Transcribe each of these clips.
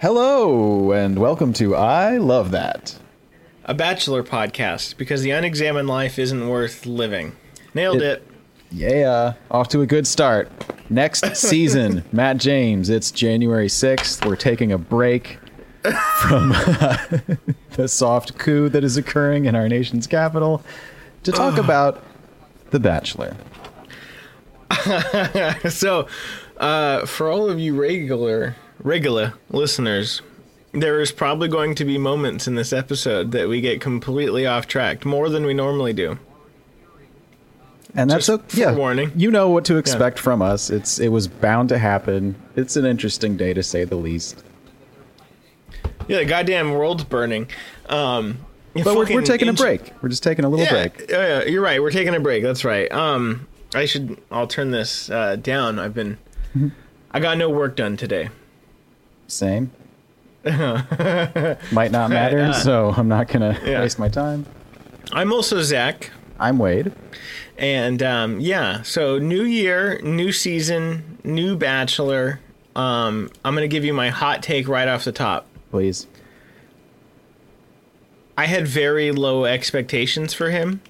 Hello, and welcome to I Love That. A bachelor podcast because the unexamined life isn't worth living. Nailed It-. Yeah, off to a good start. Next season, Matt James. It's January 6th. We're taking a break from the soft coup that is occurring in our nation's capital to talk about The Bachelor. So, uh, for all of you regular regular listeners, there is probably going to be moments in this episode that we get completely off track, more than we normally do. And that's Just a yeah. forewarning. You know what to expect from us. It's it was bound to happen. It's an interesting day to say the least. Yeah, the goddamn world's burning. Um, But we're, we're taking a break. We're just taking a little Yeah, break. yeah, yeah, you're right. We're taking a break. That's right. Um, I should. I'll turn this uh, down. I've been. Mm-hmm. I got no work done today. Same. Might not matter, so I'm not gonna Yeah. waste my time. I'm also Zach. I'm Wade. And um, yeah, so new year, new season, new bachelor. Um, I'm gonna give you my hot take right off the top. Please. I had very low expectations for him.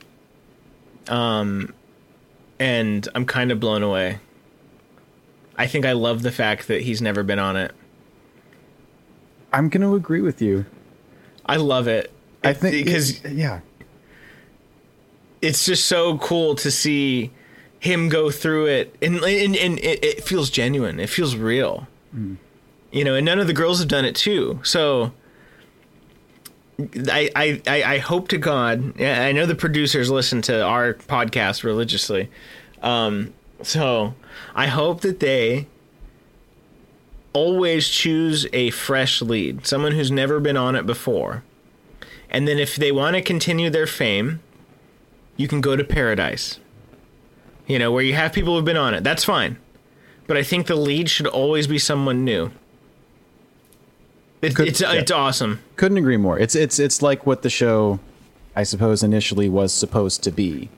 Um, and I'm kind of blown away. I think I love the fact that he's never been on it. I'm gonna agree with you. I love it. I think because yeah. it's just so cool to see him go through it and and, and it, it feels genuine it feels real you know and none of the girls have done it too so I, I I I hope to God I know the producers listen to our podcast religiously, um, so I hope that they always choose a fresh lead, someone who's never been on it before, and then if they want to continue their fame, you can go to paradise. You know, where you have people who've been on it. That's fine. But I think the lead should always be someone new. It, Could- it's uh, yeah. it's awesome. Couldn't agree more. It's it's it's like what the show I suppose initially was supposed to be.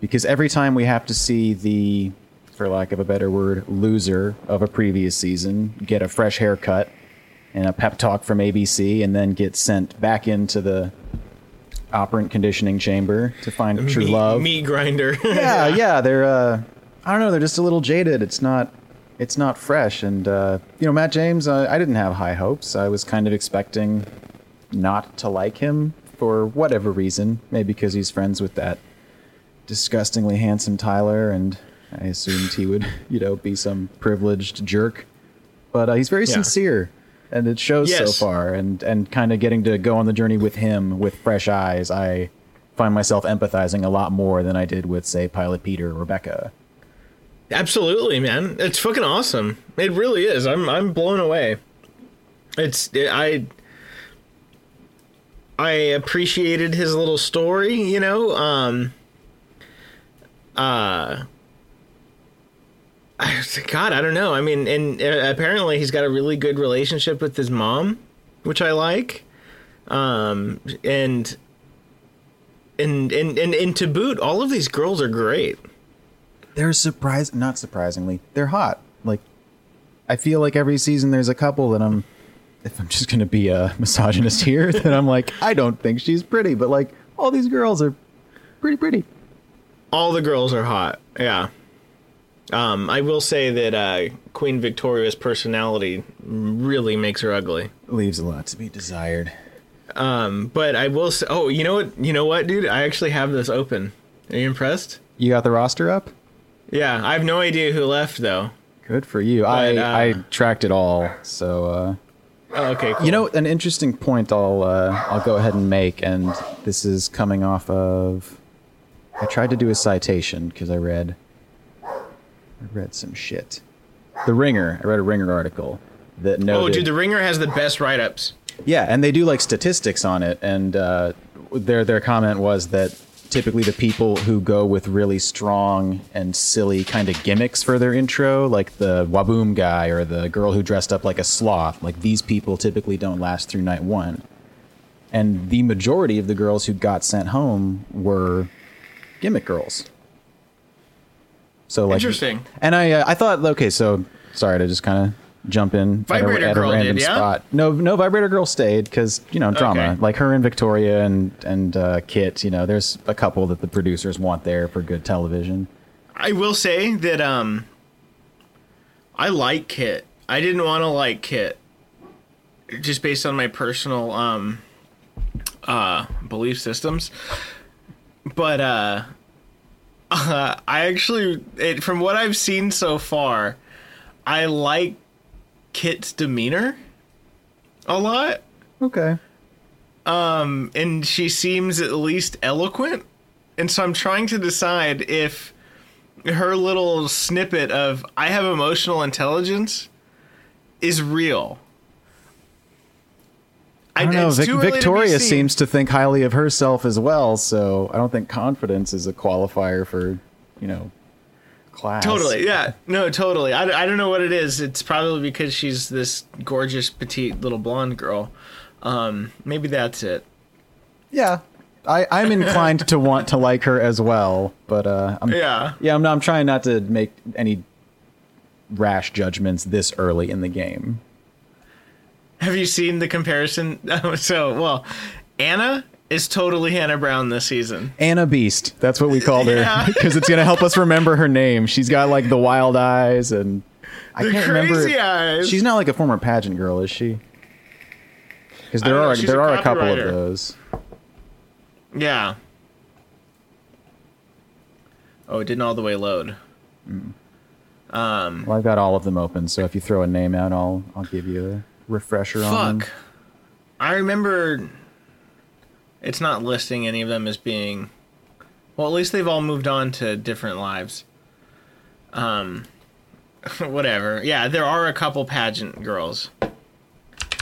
Because every time we have to see the for lack of a better word, loser of a previous season get a fresh haircut and a pep talk from ABC and then get sent back into the operant conditioning chamber to find true love. meat grinder. yeah, yeah, they're uh I don't know, they're just a little jaded. It's not it's not fresh and uh you know, Matt James, uh, I didn't have high hopes. I was kind of expecting not to like him for whatever reason, maybe because he's friends with that disgustingly handsome Tyler and I assumed he would, you know, be some privileged jerk. But uh, he's very Yeah. sincere and it shows so far and and kind of getting to go on the journey with him with fresh eyes. I find myself empathizing a lot more than I did with say Pilot Peter or Rebecca. Absolutely, man. It's fucking awesome. It really is. I'm I'm blown away. It's it, I I appreciated his little story, you know. Um uh God, I don't know. I mean, and uh, apparently he's got a really good relationship with his mom, which I like. Um and and and and, and to boot, all of these girls are great. They're surprised not surprisingly, they're hot. Like I feel like every season there's a couple that I'm if I'm just going to be a misogynist here, then I'm like I don't think she's pretty, but like all these girls are pretty pretty. all the girls are hot. Yeah. Um, I will say that uh, Queen Victoria's personality really makes her ugly. Leaves a lot to be desired. Um, but I will say, oh, you know what? You know what, dude? I actually have this open. Are you impressed? You got the roster up? Yeah, I have no idea who left though. Good for you. I uh, I tracked it all. So uh Oh, okay, cool. You know, an interesting point I'll uh, I'll go ahead and make, and this is coming off of. I tried to do a citation because I read. I read some shit. The Ringer. I read a Ringer article that noted. oh, dude, The Ringer has the best write-ups. Yeah, and they do like statistics on it, and uh, their their comment was that typically the people who go with really strong and silly kind of gimmicks for their intro, like the Waboom guy or the girl who dressed up like a sloth, like these people typically don't last through night one. And the majority of the girls who got sent home were gimmick girls. So like Interesting. and I uh, I thought okay, so sorry to just kind of jump in at a, at a Girl did, random yeah? spot. No, no, Vibrator Girl stayed because you know drama. Okay. Like her and Victoria and and uh, Kit. You know, there's a couple that the producers want there for good television. I will say that um I like Kit. I didn't want to like Kit just based on my personal um uh belief systems. But uh, uh I actually it, from what I've seen so far, I like Kit's demeanor a lot. Okay. Um and she seems at least eloquent. And so I'm trying to decide if her little snippet of I have emotional intelligence is real. I don't know. Vic- Victoria seems to think highly of herself as well, so I don't think confidence is a qualifier for you know class. Totally, yeah. No, totally. I, I don't know what it is. It's probably because she's this gorgeous, petite little blonde girl. Um, maybe that's it. Yeah. I, I'm inclined to want to like her as well, but uh, I'm, Yeah. yeah, I'm, I'm trying not to make any rash judgments this early in the game. Have you seen the comparison? so, well, Anna is totally Hannah Brown this season. Anna Beast, that's what we called her Yeah. because it's gonna help us remember her name. She's got like the wild eyes and I The can't crazy remember. eyes. She's not like a former pageant girl, is she? Because there know, are there a are a couple of those. Yeah. Oh, it didn't all the way load. Mm. Um, well, I've got all of them open, so if you throw a name out, I'll I'll give you a refresher on them. Fuck. I remember it's not listing any of them as being well, at least they've all moved on to different lives. Um whatever. Yeah, there are a couple pageant girls.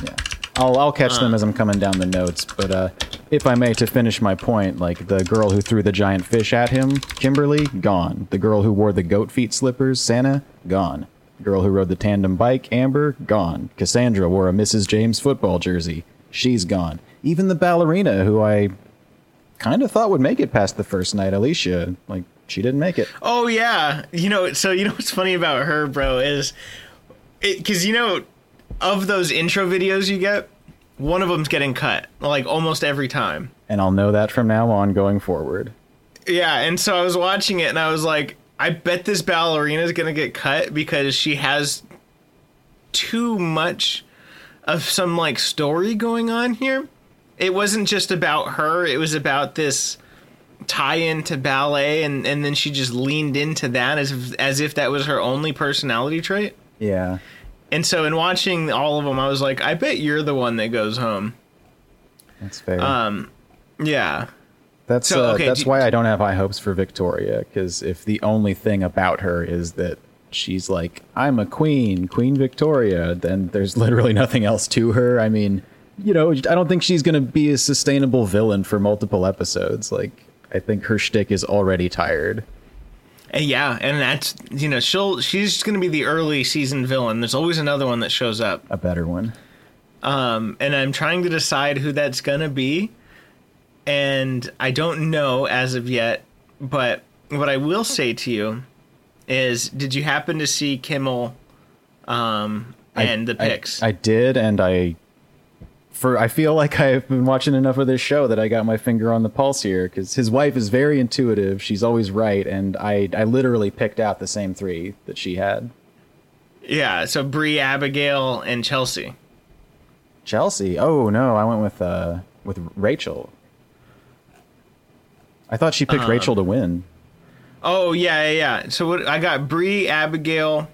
Yeah. I'll I'll catch them as I'm coming down the notes, but uh, if I may, to finish my point, like the girl who threw the giant fish at him, Kimberly, gone. The girl who wore the goat feet slippers, Santa, gone. Girl who rode the tandem bike, Amber, gone. Cassandra wore a Mrs. James football jersey, she's gone. Even the ballerina, who I kind of thought would make it past the first night, Alicia, like she didn't make it. Oh yeah, you know. So you know what's funny about her, bro, is because you know of those intro videos you get, one of them's getting cut like almost every time. And I'll know that from now on going forward. Yeah, and so I was watching it and I was like, I bet this ballerina is gonna get cut because she has too much of some like story going on here. It wasn't just about her; it was about this tie-in to ballet, and and then she just leaned into that as if, as if that was her only personality trait. Yeah. And so, in watching all of them, I was like, I bet you're the one that goes home. That's fair. Um, yeah. That's So, uh, that's do- why I don't have high hopes for Victoria because if the only thing about her is that she's like I'm a queen, Queen Victoria, then there's literally nothing else to her. I mean, you know, I don't think she's gonna be a sustainable villain for multiple episodes. Like, I think her shtick is already tired. And yeah, and that's you know she'll she's going to be the early season villain. There's always another one that shows up, A better one. um, and I'm trying to decide who that's going to be, and I don't know as of yet. But what I will say to you is, did you happen to see Kimmel um, and the I- pics? I, did, and I. For I feel like I've been watching enough of this show that I got my finger on the pulse here because his wife is very intuitive. She's always right, and I I literally picked out the same three that she had. yeah, so Brie, Abigail, and Chelsea. Chelsea. Oh no, I went with uh with Rachel. I thought she picked Uh-huh. Rachel to win. Oh yeah, yeah, yeah. So what I got Bree, Abigail,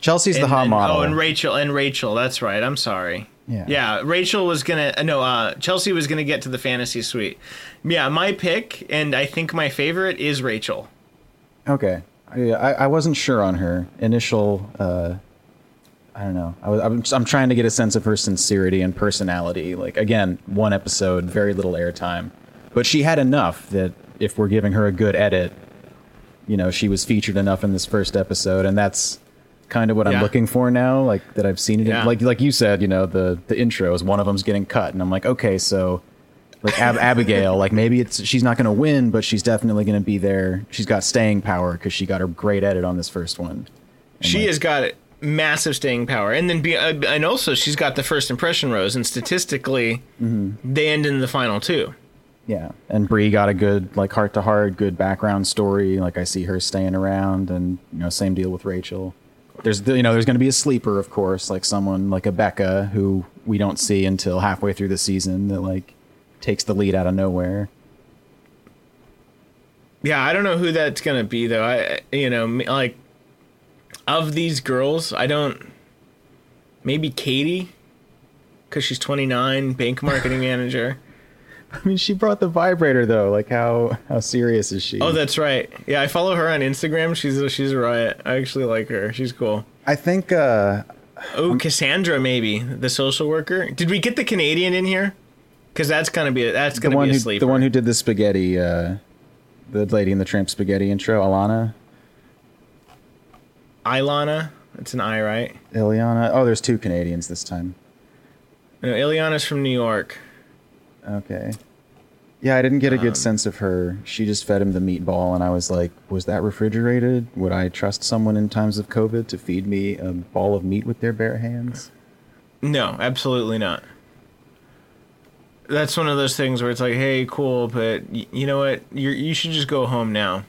Chelsea's the and hot then- model. Oh, and Rachel and Rachel. That's right. I'm sorry. Yeah. Yeah. Rachel was gonna uh, no. Uh, Chelsea was gonna get to the fantasy suite. Yeah, my pick, and I think my favorite is Rachel. Okay. I, I I wasn't sure on her initial. Uh, I don't know. I was, I'm, I'm trying to get a sense of her sincerity and personality. Like again, one episode, very little airtime, but she had enough that if we're giving her a good edit, you know, she was featured enough in this first episode, and that's kind of what I'm looking for now. Like that I've seen it. in- like like you said, you know, the the intros, one of them's getting cut, and I'm like, okay, so like Ab- Abigail, like maybe it's she's not going to win, but she's definitely going to be there. She's got staying power because she got her great edit on this first one. And, She like, has got massive staying power. And then be uh, and also she's got the first impression rose, and statistically, they end in the final two. Yeah, and Bree got a good like heart to heart, good background story. Like I see her staying around, and you know, same deal with Rachel. There's you know, there's going to be a sleeper, of course, like someone like a Becca who we don't see until halfway through the season that like takes the lead out of nowhere. Yeah, I don't know who that's gonna be though. I you know like of these girls, I don't. Maybe Katie, because she's 29, bank marketing manager. I mean, she brought the vibrator though. Like how how serious is she? Oh, that's right. Yeah, I follow her on Instagram. She's a, she's a riot. I actually like her. She's cool. I think uh Oh, Cassandra, maybe the social worker. Did we get the Canadian in here? Because that's gonna be a, that's gonna one be a who sleeper. the one who did the spaghetti, uh, the lady in the tramp spaghetti intro, Alana, Ilana. It's an I, right? Ileana. Oh, there's two Canadians this time. No, Ileana's from New York. Okay. Yeah, I didn't get a Um, good sense of her. She just fed him the meatball, and I was like, was that refrigerated? Would I trust someone in times of COVID to feed me a ball of meat with their bare hands? No, absolutely not. That's one of those things where it's like, hey, cool, but y- you know what? You you should just go home now.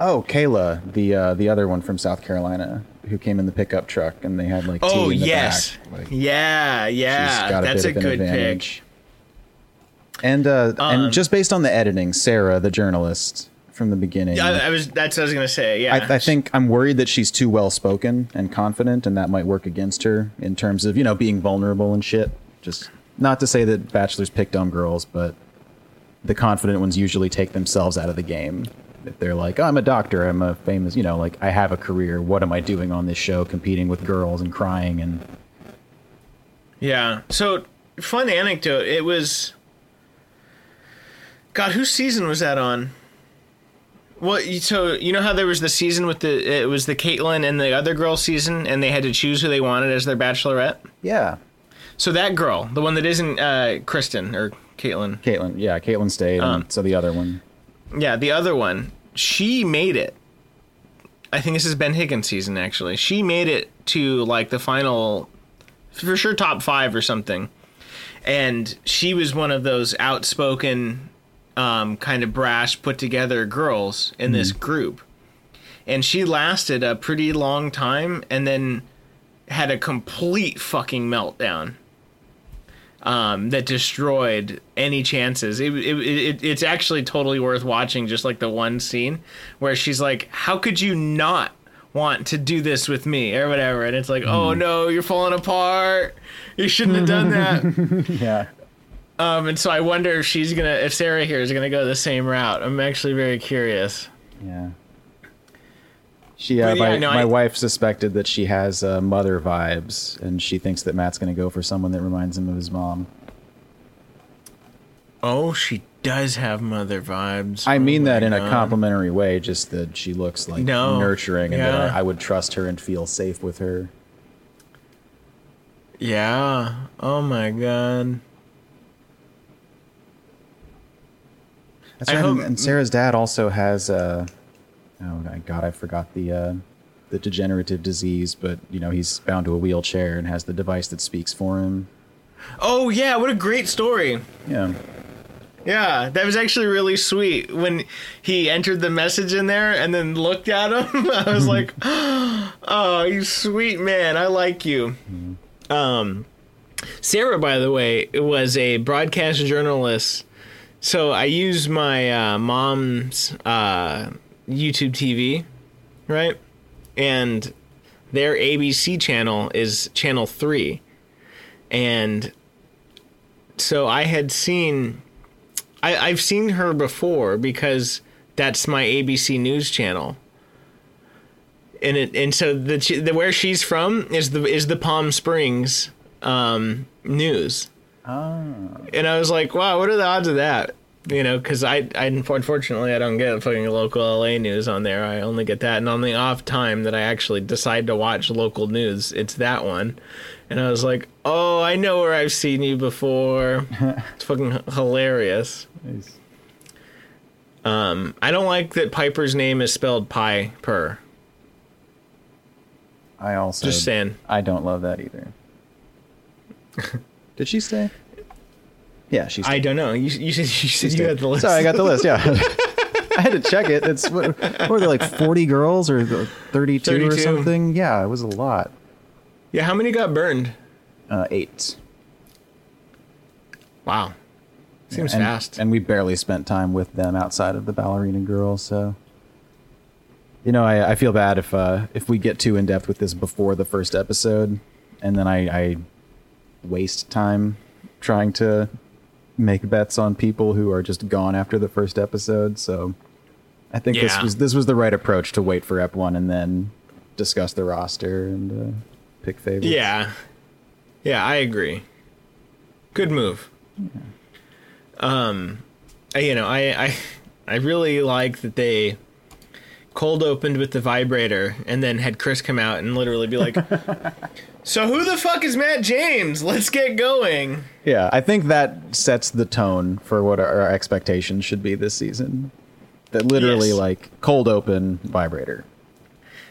Oh, Kayla, the uh, the other one from South Carolina, who came in the pickup truck, and they had like Oh in the yes. Like, yeah, yeah. That's a bit of an good pick. And uh, Um, and just based on the editing, Sarah, the journalist from the beginning, I, I was that's what I was gonna say. Yeah, I, I think I'm worried that she's too well spoken and confident, and that might work against her in terms of you know being vulnerable and shit. Just not to say that bachelors pick dumb girls, but the confident ones usually take themselves out of the game. If they're like, oh, I'm a doctor, I'm a famous, you know, like I have a career. What am I doing on this show, competing with girls and crying and Yeah. So, fun anecdote. It was. God, whose season was that on? Well, you- so you know how there was the season with the it was the Kaitlyn and the other girl season, and they had to choose who they wanted as their bachelorette. yeah, So that girl, the one that isn't uh, Kristen or Kaitlyn, Kaitlyn, yeah, Kaitlyn stayed, Um, and so the other one, yeah, the other one, she made it. I think this is Ben Higgins' season actually. She made it to like the final, for sure, top five or something. And she was one of those outspoken, um, kind of brash, put together girls in this group. And she lasted a pretty long time and then had a complete fucking meltdown um, that destroyed any chances. It, it, it, it's actually totally worth watching, just like the one scene where she's like, How could you not want to do this with me? Or whatever. And it's like, Oh no, you're falling apart. You shouldn't have done that. yeah. Um, and so I wonder if she's gonna, if Sarah here is gonna go the same route. I'm actually very curious. Yeah. She, uh, But yeah, my, no, my I- wife suspected that she has uh, mother vibes, and she thinks that Matt's going to go for someone that reminds him of his mom. Oh, she does have mother vibes. I Oh mean my that in a complimentary way, just that she looks like No, nurturing, and yeah. that I, I would trust her and feel safe with her. Yeah. Oh my god. That's I right. and, hope- and Sarah's dad also has. Uh, oh my god, I forgot the uh, the degenerative disease, but you know he's bound to a wheelchair and has the device that speaks for him. Oh yeah, what a great story. Yeah. Yeah, that was actually really sweet when he entered the message in there and then looked at him. I was like, "Oh, you sweet man. I like you." Um Sarah, by the way, was a broadcast journalist. So I use my uh, mom's uh, YouTube TV, right? And their ABC channel is channel 3. And so I had seen I, I've seen her before because that's my ABC News channel. And it and so the, the where she's from is the is the Palm Springs um, news. Ah. And I was like, wow, what are the odds of that? You know, because I, I unfortunately I don't get fucking local LA news on there. I only get that, and on the off time that I actually decide to watch local news, it's that one. And I was like, oh, I know where I've seen you before. it's fucking hilarious. Nice. Um, I don't like that Pieper's name is spelled Pieper. I also Just saying. I don't love that either. Did she stay? Yeah, she stayed. I don't know. You, you said you said you had the list. Sorry, I got the list. Yeah, I had to check it. It's what, what were there like forty girls or thirty-two, or something? Yeah, it was a lot. Yeah, how many got burned? Uh, eight. Wow. Seems and, fast. And we barely spent time with them outside of the ballerina girls, so you know, I, I feel bad if uh, if we get too in depth with this before the first episode, and then I, I waste time trying to make bets on people who are just gone after the first episode. So I think this was this was the right approach to wait for Ep one and then discuss the roster and uh, pick favorites. Yeah. Yeah, I agree. Good move. Um I- you know, I I I really like that they cold opened with the vibrator and then had Chris come out and literally be like So who the fuck is Matt James? Let's get going. Yeah, I think that sets the tone for what our, our expectations should be this season. That literally, Yes. like, cold open vibrator.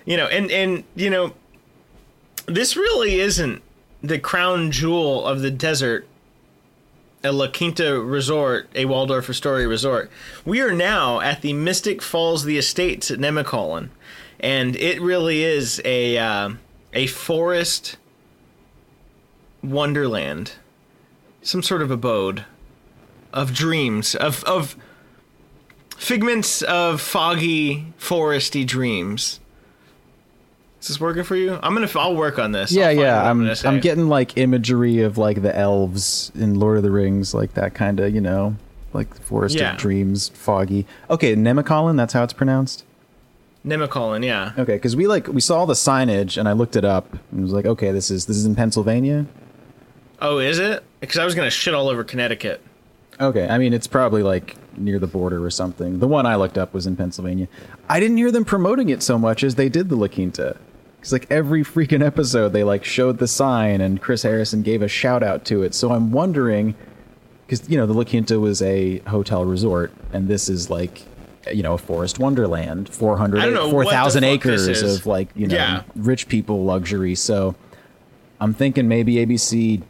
You know, and and you know this really isn't the crown jewel of the desert a La Quinta resort, a Waldorf Astoria resort. We are now at the Mystic Falls the Estates at Nemacolin, and it really is a uh, a forest wonderland, some sort of abode of dreams, of of figments of foggy foresty dreams. Is this working for you? I'm gonna. I'll work on this. Yeah, I'll find what yeah. I'm say. I'm getting like imagery of like the elves in Lord of the Rings, like that kind of, you know, like Forest Yeah. of Dreams, foggy. Okay, Nemacolin, that's how it's pronounced. Nemacolin. Yeah. Okay, because we like we saw the signage and I looked it up and was like, okay, this is this is in Pennsylvania. Oh, is it? Because I was gonna shit all over Connecticut. Okay, I mean it's probably like near the border or something. The one I looked up was in Pennsylvania. I didn't hear them promoting it so much as they did the La Quinta. Because like every freaking episode, they like showed the sign and Chris Harrison gave a shout out to it. So I'm wondering, because you know the La Quinta was a hotel resort, and this is like, you know, a forest wonderland, 400, I don't know what the 4,000 acres of like you know Yeah. rich people luxury. So I'm thinking maybe ABC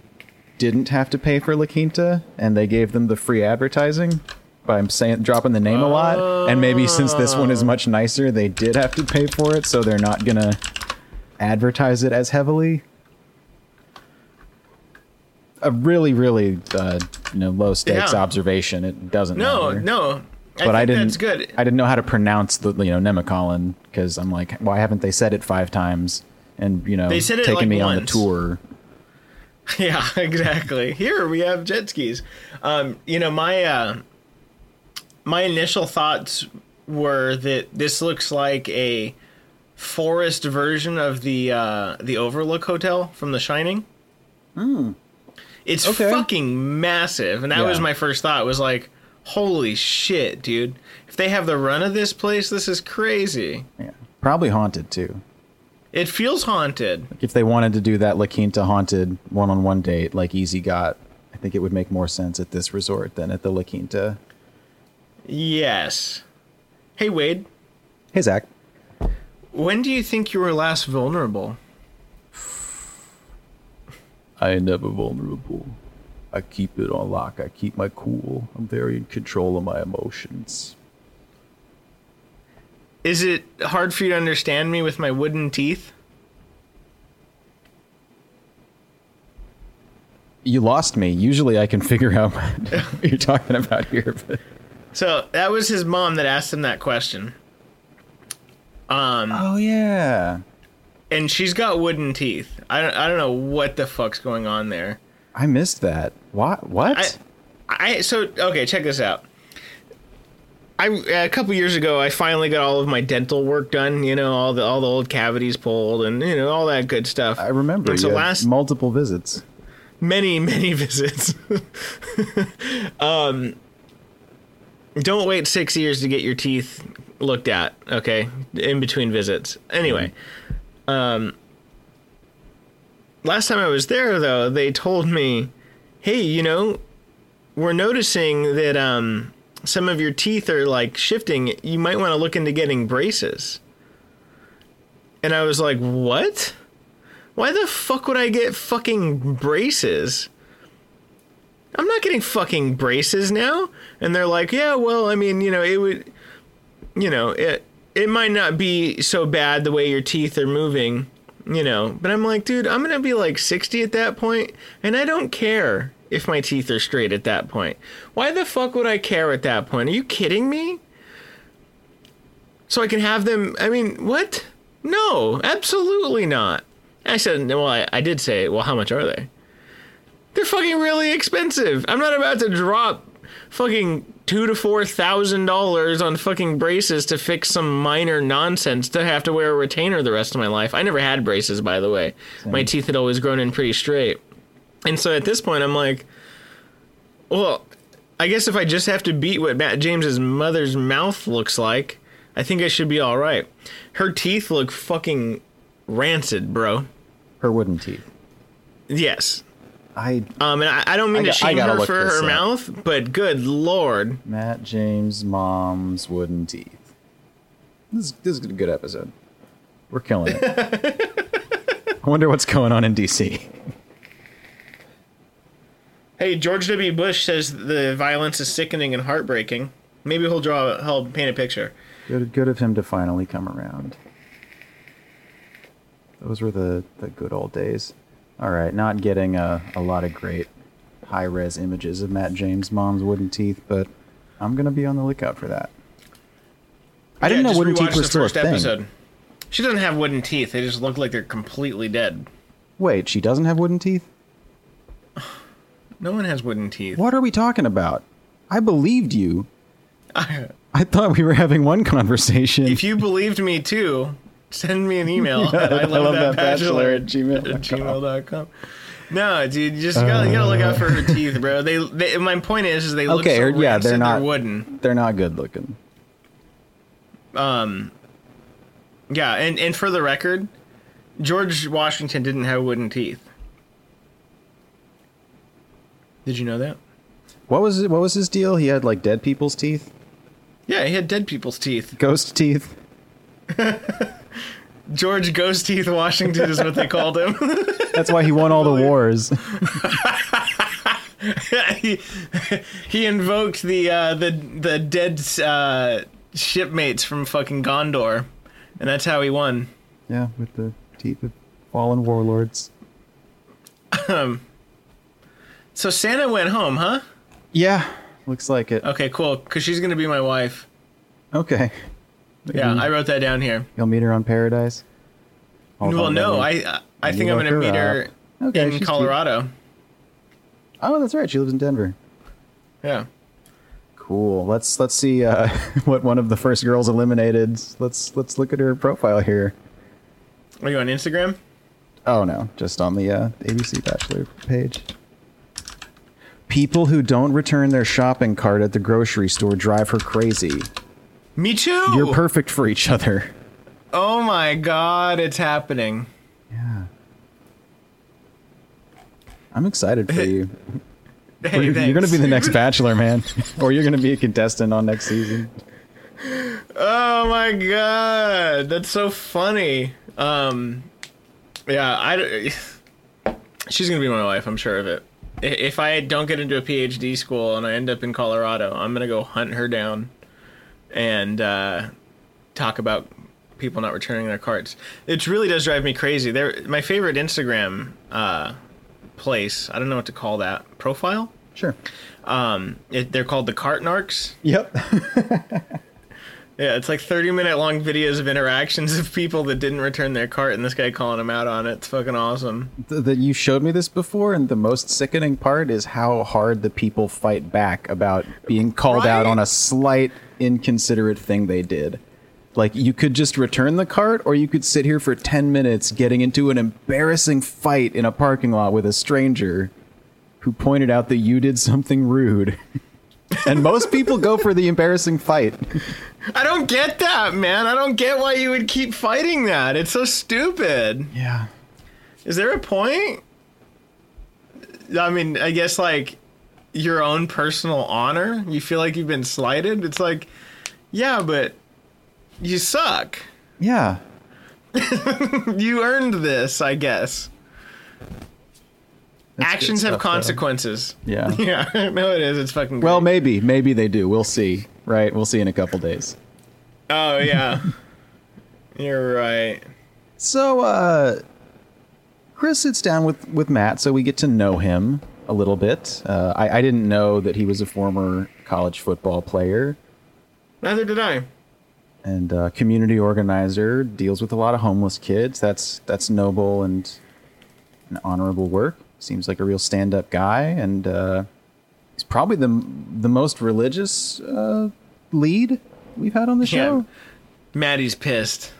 didn't have to pay for La Quinta and they gave them the free advertising by saying dropping the name a lot. And maybe since this one is much nicer, they did have to pay for it, so they're not gonna advertise it as heavily. A really, really uh, you know low stakes Yeah. observation. It doesn't No, matter. no. I But I, didn't. That's good. I didn't know how to pronounce the you know Nemacolin because I'm like, why haven't they said it five times? And you know, They said it, taken like, me on the tour. Yeah, exactly. Here we have jet skis. Um, you know, my uh, my initial thoughts were that this looks like a forest version of the uh, the Overlook Hotel from The Shining. It's Okay. fucking massive, and that Yeah. was my first thought. Was like, holy shit, dude! If they have the run of this place, this is crazy. Yeah, probably haunted too. It feels haunted. If they wanted to do that La Quinta haunted one-on-one date like Easy got, I think it would make more sense at this resort than at the La Quinta. Yes. Hey Wade, Hey Zach, when do you think you were last vulnerable? I ain't never vulnerable. I keep it on lock. I keep my cool. I'm very in control of my emotions. Is it hard for you to understand me with my wooden teeth? You lost me. Usually I can figure out what you're talking about here. But So that was his mom that asked him that question. Um, oh yeah, and she's got wooden teeth. I don't, I don't know what the fuck's going on there. I missed that. What? What? I, I so okay. Check this out. I a couple years ago, I finally got all of my dental work done. You know, all the all the old cavities pulled, and you know all that good stuff. I remember. And so last multiple visits. many many visits. um, don't wait six years to get your teeth looked at. Okay, in between visits. Anyway, um, last time I was there though, they told me, "Hey, you know, we're noticing that um some of your teeth are like shifting. You might want to look into getting braces." And I was like, "What?" Why the fuck would I get fucking braces? I'm not getting fucking braces now. And they're like, yeah, well, I mean, you know, it would, you know, it it might not be so bad the way your teeth are moving, you know. But I'm like, dude, I'm gonna be like 60 at that point, and I don't care if my teeth are straight at that point. Why the fuck would I care at that point? Are you kidding me? So I can have them. I mean, what? No, absolutely not. I said, well, I, I did say, well, how much are they? They're fucking really expensive. I'm not about to drop fucking two to four thousand dollars on fucking braces to fix some minor nonsense to have to wear a retainer the rest of my life. I never had braces, by the way. My teeth had always grown in pretty straight. And so at this point, I'm like, well, I guess if I just have to beat what Matt James's mother's mouth looks like, I think I should be all right. Her teeth look fucking rancid, bro. Her wooden teeth. Yes. I Um, and I, I don't mean I to got- shame her for her up. mouth, but good lord. Matt James' mom's wooden teeth. This is, this is a good episode. We're killing it. I wonder what's going on in DC. Hey, George W. Bush says the violence is sickening and heartbreaking. Maybe he'll draw, he'll paint a picture. Good, good of him to finally come around. Those were the, the good old days. All right, not getting a, a lot of great high res images of Matt James' mom's wooden teeth, but I'm gonna be on the lookout for that. I didn't Yeah, know wooden teeth were the still a first thing. episode. She doesn't have wooden teeth. They just look like they're completely dead. Wait, she doesn't have wooden teeth? No one has wooden teeth. What are we talking about? I believed you. I thought we were having one conversation. if you believed me too, send me an email at I I love, love that that bachelor bachelor at gmail.com. at gmail.com. No, dude, you just gotta, you gotta look out for her teeth, bro. They, they my point is, is they look Okay, so yeah, they're not- wooden. They're not good looking. Um, yeah, and and for the record, George Washington didn't have wooden teeth. Did you know that? What was it? What was his deal? He had like dead people's teeth, Yeah, he had dead people's teeth. ghost teeth. George Ghost Teeth Washington is what they called him. That's why he won all the wars. he, he invoked the uh, the the dead uh, shipmates from fucking Gondor, and that's how he won. yeah, with the teeth of fallen warlords. Um. So Santa went home, huh? Yeah, looks like it. Okay, cool. Cause she's gonna be my wife. Okay. Yeah, I wrote that down here. You'll meet her on Paradise. Hold well, on, no, I I think I'm gonna meet her up. Okay, in cute. Colorado. Oh, that's right. She lives in Denver. Yeah. Cool. Let's let's see uh, what one of the first girls eliminated. Let's let's look at her profile here. Are you on Instagram? Oh no, just on the uh, ABC Bachelor page. People who don't return their shopping cart at the grocery store drive her crazy. Me too. You're perfect for each other. oh my god, it's happening. Yeah. I'm excited for you. Hey, you're going to be the next Bachelor, man, or you're going to be a contestant on next season. Oh my god, that's so funny. Um, yeah, I. She's gonna be my wife. I'm sure of it. If I don't get into a PhD school and I end up in Colorado, I'm gonna go hunt her down and uh, talk about people not returning their carts. It really does drive me crazy. They're my favorite Instagram uh, place. I don't know what to call that profile. Sure. Um, it, they're called the Cart Narcs. Yep. Yeah, it's like 30 minute long videos of interactions of people that didn't return their cart and this guy calling them out on it. It's fucking awesome. that you showed me this before, and the most sickening part is how hard the people fight back about being called out on a slight inconsiderate thing they did. Like you could just return the cart, or you could sit here for ten minutes getting into an embarrassing fight in a parking lot with a stranger who pointed out that you did something rude. and most people go for the embarrassing fight. I don't get that, man. I don't get why you would keep fighting that. It's so stupid. Yeah. Is there a point? I mean, I guess like your own personal honor. You feel like you've been slighted. It's like, yeah, but you suck. Yeah. you earned this, I guess. That's Actions have stuff, though. consequences. Yeah. Yeah, no, it is. It's fucking. Well, maybe, maybe they do. We'll see. Right? We'll see in a couple days. oh yeah, you're right. So, uh, Chris sits down with with Matt, so we get to know him a little bit. Uh, I, I didn't know that he was a former college football player Neither did I. and uh, community organizer. Deals with a lot of homeless kids. That's that's noble and an honorable work. Seems like a real stand up guy, and uh, he's probably the the most religious uh, lead we've had on the show. Yeah. Maddie's pissed.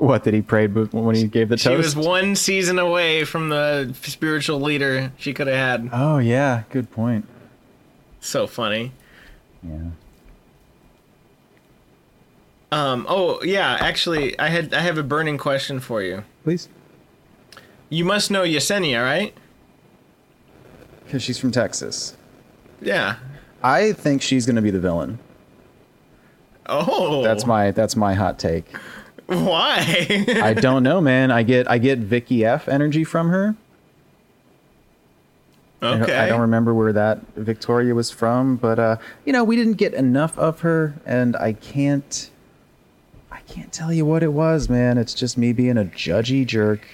What that he prayed when he gave the She toast? was one season away from the spiritual leader she could have had. oh yeah, good point. So funny. Yeah. Um. Oh yeah. Actually, I had I have a burning question for you. Please. You must know Yesenia, right? Because she's from Texas. Yeah. I think she's going to be the villain. Oh. That's my that's my hot take. Why? I don't know, man. I get I get Vicky F energy from her. I don't- okay. I don't remember where that Victoria was from, but uh, you know, we didn't get enough of her, and I can't I can't tell you what it was, man. It's just me being a judgy jerk,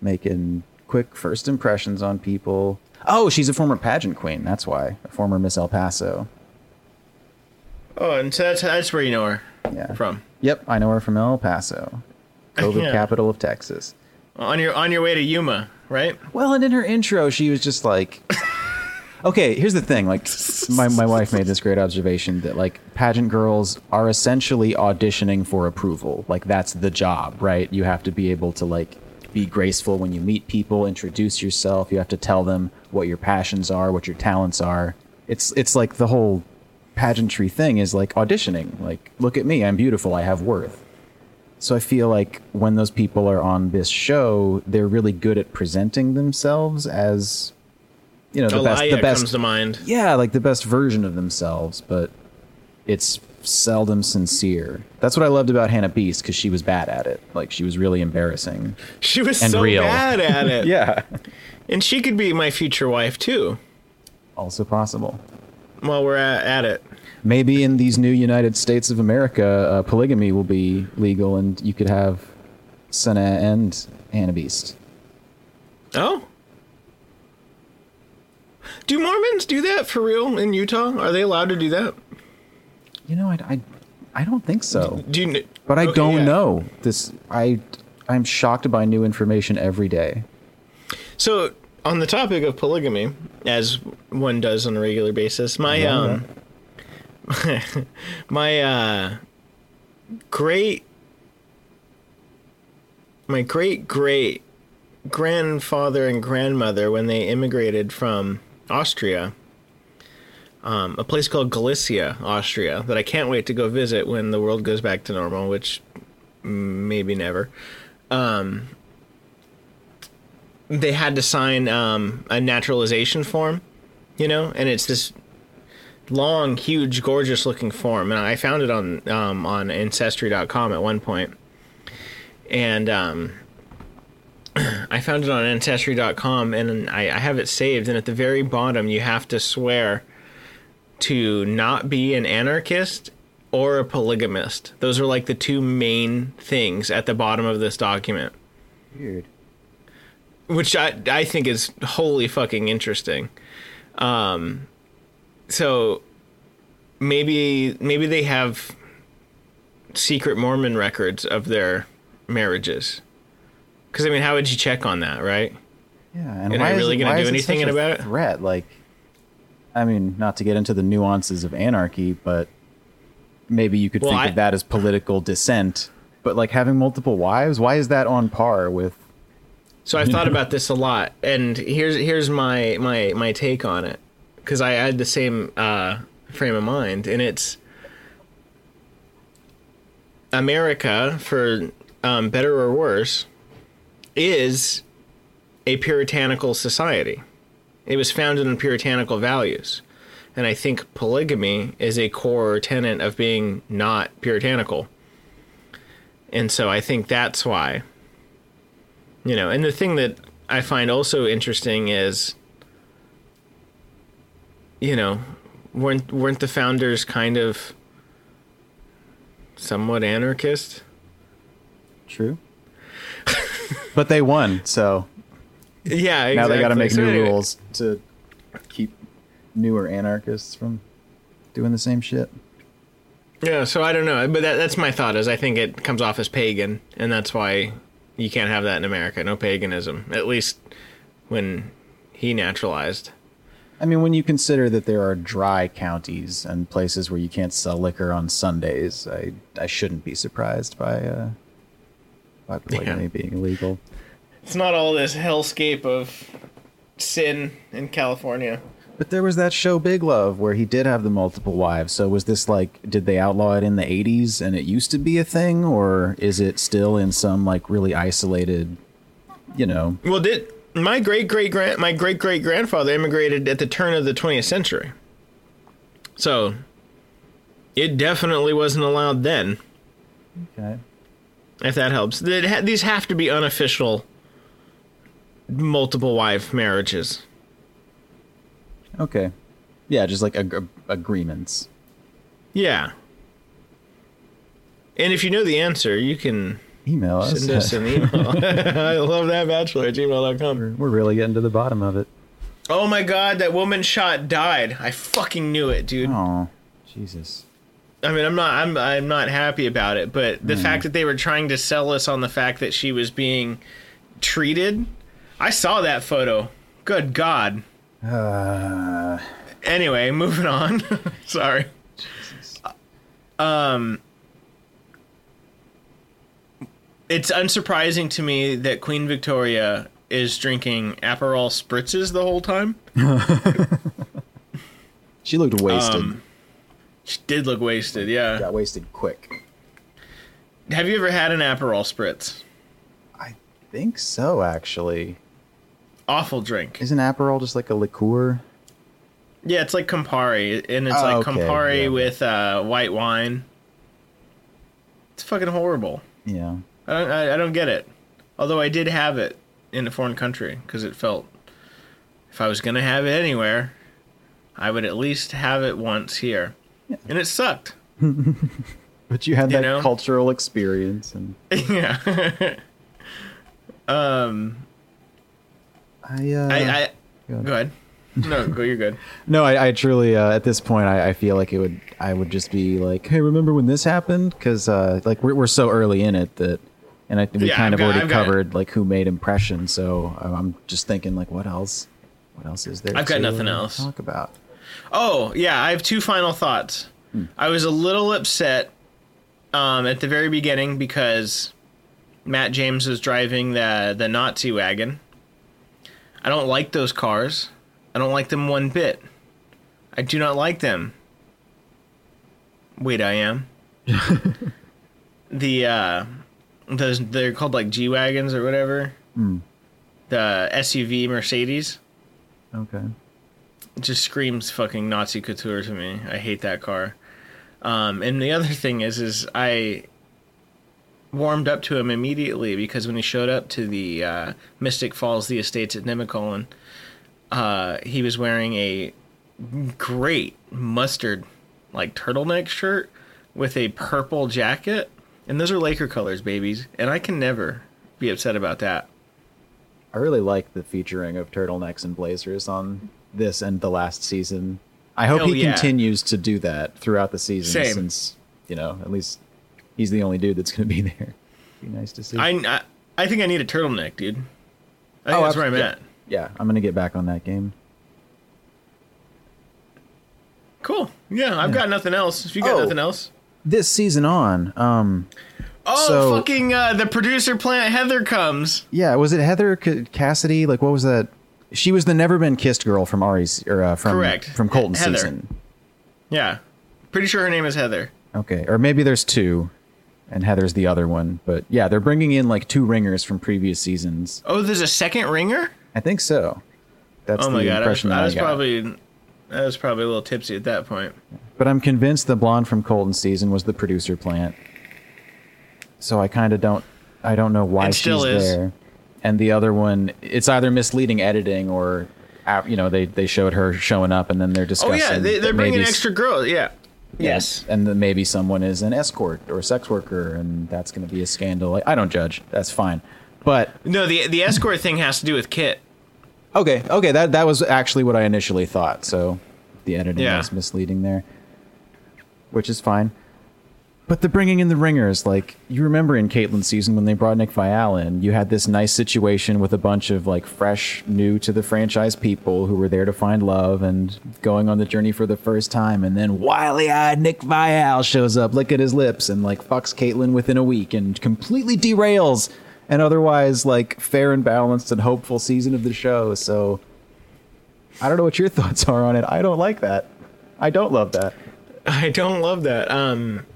making quick first impressions on people. Oh, she's a former pageant queen. That's why. A former Miss El Paso. Oh, and so that's that's where you know her Yeah. from. Yep, I know her from El Paso, COVID Yeah. capital of Texas. On your on your way to Yuma, right? Well, and in her intro, she was just like, okay, here's the thing. Like, my, my wife made this great observation that, like, pageant girls are essentially auditioning for approval. Like, that's the job, right? You have to be able to, like, be graceful when you meet people, introduce yourself. You have to tell them what your passions are, what your talents are. It's, it's like the whole pageantry thing is like auditioning. Like, look at me, I'm beautiful, I have worth. So I feel like when those people are on this show, they're really good at presenting themselves as you know the best the best comes to mind. yeah, like the best version of themselves, but it's seldom sincere. That's what I loved about Hannah Beast because she was bad at it. Like she was really embarrassing. She was so real. bad at it. Yeah. And she could be my future wife too. Also possible. While we're at, at it. Maybe in these new United States of America, uh, polygamy will be legal, and you could have Senna and Hannah Beast. Oh. Do Mormons do that for real in Utah? Are they allowed to do that? You know, I, I, I don't think so. Do you, But I Okay, don't yeah. know. This I I'm shocked by new information every day. So, on the topic of polygamy, as one does on a regular basis, my Yeah. um, my uh, great, my great great grandfather and grandmother, when they immigrated from Austria, um, a place called Galicia, Austria, that I can't wait to go visit when the world goes back to normal, which mm, maybe never. Um, they had to sign um, a naturalization form, you know, and it's this long, huge, gorgeous looking form, and I found it on um, on ancestry.com at one point, and um, I found it on ancestry.com, and I, I have it saved, and at the very bottom you have to swear to not be an anarchist or a polygamist. Those are like the two main things at the bottom of this document Weird. Which I I think is wholly fucking interesting. Um, so maybe maybe they have secret Mormon records of their marriages. Because I mean, how would you check on that, right? Yeah, and, why you is really gonna do is anything about it? Threat, like, I mean, not to get into the nuances of anarchy, but maybe you So I've thought about this a lot, and here's here's my my my take on it because I had the same uh, frame of mind, and it's America, for um, better or worse, is a puritanical society. It was founded on puritanical values, and I think polygamy is a core tenet of being not puritanical. And so I think that's why You know, and the thing that I find also interesting is, you know, weren't weren't the founders kind of somewhat anarchist? True. but they won, so Yeah, exactly. now they got to make So new anyway, rules to keep newer anarchists from doing the same shit. Yeah, so I don't know, but that, that's my thought. Is I think it comes off as pagan, and that's why you can't have that in America. No paganism, at least when he naturalized. I mean, when you consider that there are dry counties and places where you can't sell liquor on Sundays, I I shouldn't be surprised by uh, by polygamy Yeah. being illegal. It's not all this hellscape of sin in California. But there was that show Big Love where he did have the multiple wives. So was this like did they outlaw it in the 80s and it used to be a thing or is it still in some like really isolated, you know, Well, did my great great grand my great great grandfather immigrated at the turn of the 20th century, so it definitely wasn't allowed then. okay. If that helps, ha- these have to be unofficial multiple wife marriages. Okay. Yeah, just like ag- agreements. Yeah. And if you know the answer, you can Email us. send us an email. I love that bachelor at gmail.com. We're really getting to the bottom of it. Oh my god, that woman shot died. I fucking knew it, dude. Oh, Jesus. I mean, I'm not I'm I'm not happy about it, but the mm. fact that they were trying to sell us on the fact that she was being treated, I saw that photo. Good god. Uh, Anyway, moving on. Sorry. Um It's unsurprising to me that Queen Victoria is drinking Aperol spritzes the whole time. she looked wasted. Um, She did look wasted, yeah. Got wasted quick. Have you ever had an Aperol spritz? I think so, actually. Awful drink. Isn't Aperol just like a liqueur? Yeah, it's like Campari, and it's Oh, like okay, Campari yeah. with uh, white wine. It's fucking horrible. Yeah. I don't, I, I don't get it. Although I did have it in a foreign country because it felt if I was gonna have it anywhere, I would at least have it once here, and it sucked. But you had You that know? cultural experience, and yeah. um. I, uh, I, I go ahead. go ahead. No, go. You're good. no, I, I truly, uh, at this point, I, I feel like it would, I would just be like, hey, remember when this happened? Because, uh, like, we're, we're so early in it that, and I think we Yeah, kind I've of got- already I've covered like who made impression. So uh, I'm just thinking, like, what else? What else is there? I've got to, nothing else. Talk about. Oh, yeah, I have two final thoughts. I was a little upset um, at the very beginning because Matt James was driving the the Nazi wagon. I don't like those cars. I don't like them one bit. I do not like them. Wait, I am. the uh those they're called like G wagons or whatever. The SUV Mercedes. Okay. It just screams fucking Nazi couture to me. I hate that car. Um, and the other thing is, is I warmed up to him immediately because when he showed up to the uh, Mystic Falls, the estates at Nemacolin, uh, he was wearing a great mustard like turtleneck shirt with a purple jacket, and those are Laker colors, babies. And I can never be upset about that. I really like the featuring of turtlenecks and blazers on this and the last season. I hope Hell he yeah. continues to do that throughout the season, Same. since you know at least he's the only dude that's going to be there. Be nice to see. I, I I think I need a turtleneck, dude. I think Oh, that's where I'm yeah. at. yeah, I'm going to get back on that game. Cool. Yeah, I've got nothing else. If you got Oh. nothing else. This season on, um, Oh, So- fucking uh, the producer plant Heather comes. yeah, was it Heather C- Cassidy? Like, what was that? She was the never been kissed girl from Arie's or uh, from Correct. from Colton Heather. season. Yeah. Pretty sure her name is Heather. Okay, or maybe there's two, and Heather's the other one. But yeah, they're bringing in like two ringers from previous seasons. Oh, there's a second ringer? I think so. That's Oh my the god. I was, I that was I probably I was probably a little tipsy at that point. But I'm convinced the blonde from Colton season was the producer plant. So I kind of don't. I don't know why she's still is. there. and the other one it's either misleading editing or uh, you know they they showed her showing up and then they're discussing. Oh yeah, they, they're bringing extra girls. Yeah. Yes. and then maybe someone is an escort or a sex worker, and that's going to be a scandal. I don't judge. That's fine. But No, the the escort thing has to do with Kit. okay, okay, that that was actually what I initially thought. So the editing Yeah. was misleading there, which is fine. But the bringing in the ringers, like you remember in Kaitlyn's season when they brought Nick Viall in, you had this nice situation with a bunch of like fresh, new to the franchise people who were there to find love and going on the journey for the first time, and then wily-eyed Nick Viall shows up, lick at his lips, and like fucks Caitlyn within a week and completely derails an otherwise like fair and balanced and hopeful season of the show. So I don't know what your thoughts are on it. I don't like that. I don't love that. I don't love that. Um.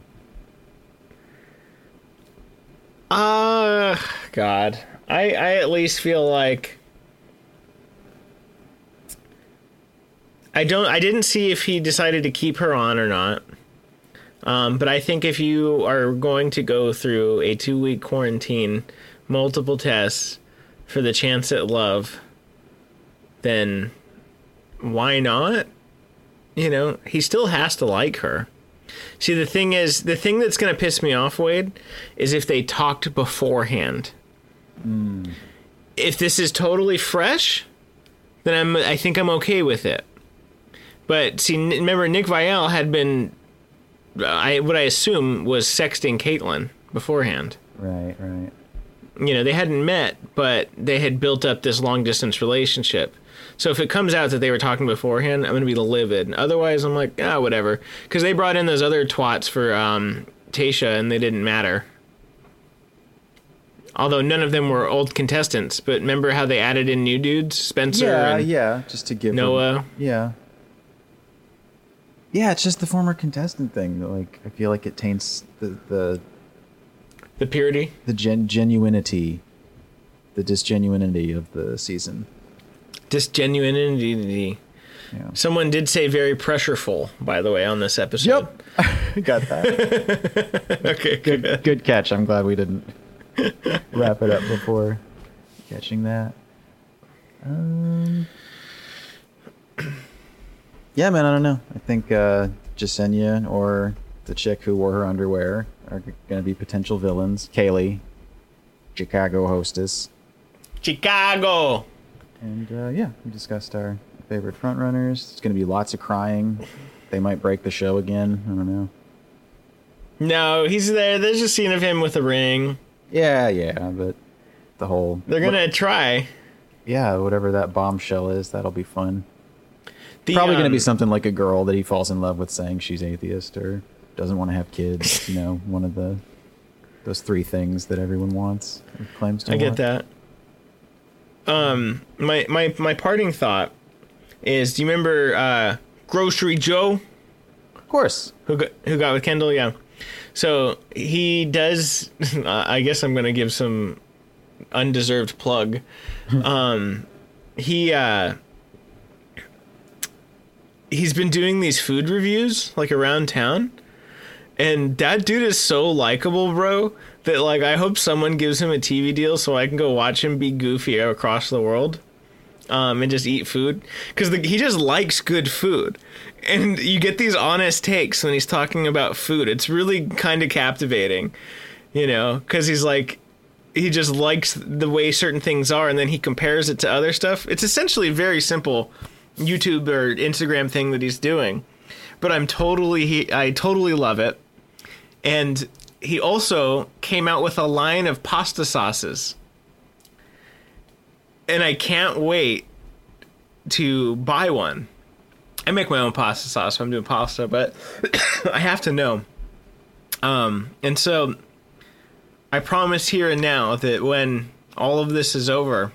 Uh, God, I I at least feel like I don't. I didn't see if he decided to keep her on or not. Um, but I think if you are going to go through a two week quarantine, multiple tests for the chance at love, then why not? You know, he still has to like her. See, the thing is, the thing that's going to piss me off, Wade, is if they talked beforehand. If this is totally fresh, then I'm, I think I'm okay with it. But see, n- remember, Nick Viall had been, I what I assume was sexting Kaitlyn beforehand. Right, right. You know, they hadn't met, but they had built up this long distance relationship. So if it comes out that they were talking beforehand, I'm gonna be livid. Otherwise, I'm like, ah, whatever. Because they brought in those other twats for um, Tayshia, and they didn't matter. Although none of them were old contestants, but remember how they added in new dudes, Spencer Yeah, and yeah. Just to give Noah. yeah. Yeah, it's just the former contestant thing. Like I feel like it taints the the the purity. the gen- genuinity, the disgenuinity of the season. Disgenuinity. Yeah. Someone did say very pressureful, by the way, on this episode. Yep, Got that. okay, good. good, good catch. I'm glad we didn't wrap it up before catching that. Um, yeah, man, I don't know. I think uh, Jessenia or the chick who wore her underwear are going to be potential villains. Kaylee, Chicago hostess. Chicago. And uh, yeah, we discussed our favorite frontrunners. It's going to be lots of crying. They might break the show again. I don't know. No, he's there. There's a scene of him with a ring. Yeah, yeah, but the whole They're gonna try. yeah, whatever that bombshell is, that'll be fun. The, Probably going to um, be something like a girl that he falls in love with, saying she's atheist or doesn't want to have kids. you know, one of the those three things that everyone wants claims to. I get that. Um, my my my parting thought is: Do you remember uh, Grocery Joe? Of course. who got, who got with Kendall? Yeah. So he does. Uh, I guess I'm gonna give some undeserved plug. um, he uh, he's been doing these food reviews like around town, and that dude is so likable, bro. That like I hope someone gives him a TV deal so I can go watch him be goofy across the world um, and just eat food because he just likes good food. And you get these honest takes when he's talking about food. It's really kind of captivating, you know, because he's like, he just likes the way certain things are and then he compares it to other stuff. It's essentially a very simple YouTube or Instagram thing that he's doing. But I'm totally, he, I totally love it. And he also came out with a line of pasta sauces and I can't wait to buy one. I make my own pasta sauce if I'm doing pasta, but I have to know. Um, and so I promise here and now that when all of this is over,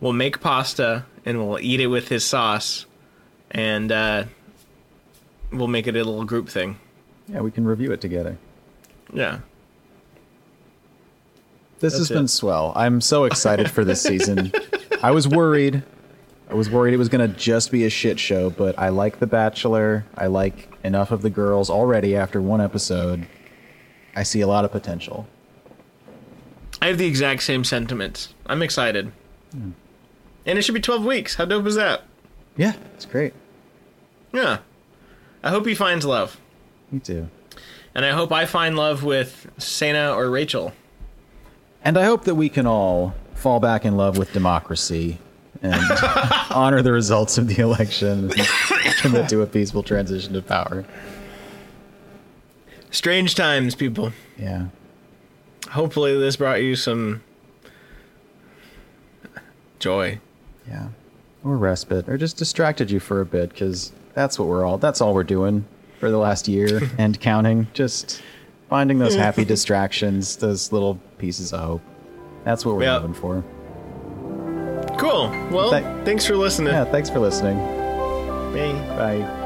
we'll make pasta and we'll eat it with his sauce, and uh, we'll make it a little group thing. Yeah, we can review it together. Yeah. This That's has been swell. I'm so excited for this season. I was worried. I was worried it was going to just be a shit show, but I like The Bachelor. I like enough of the girls already after one episode. I see a lot of potential. I have the exact same sentiments. I'm excited. Hmm. And it should be 12 weeks. How dope is that? Yeah, it's great. Yeah. I hope he finds love. Me too. And I hope I find love with Sena or Rachel. And I hope that we can all fall back in love with democracy and honor the results of the election and commit to a peaceful transition to power. Strange times, people. Yeah. Hopefully, this brought you some joy. Yeah. Or respite, or just distracted you for a bit, because that's what we're all, that's all we're doing for the last year and counting. Just finding those happy distractions, those little pieces of hope. That's what we're living for. Cool. Well, Thank- thanks for listening. Yeah, thanks for listening. Bye. Bye.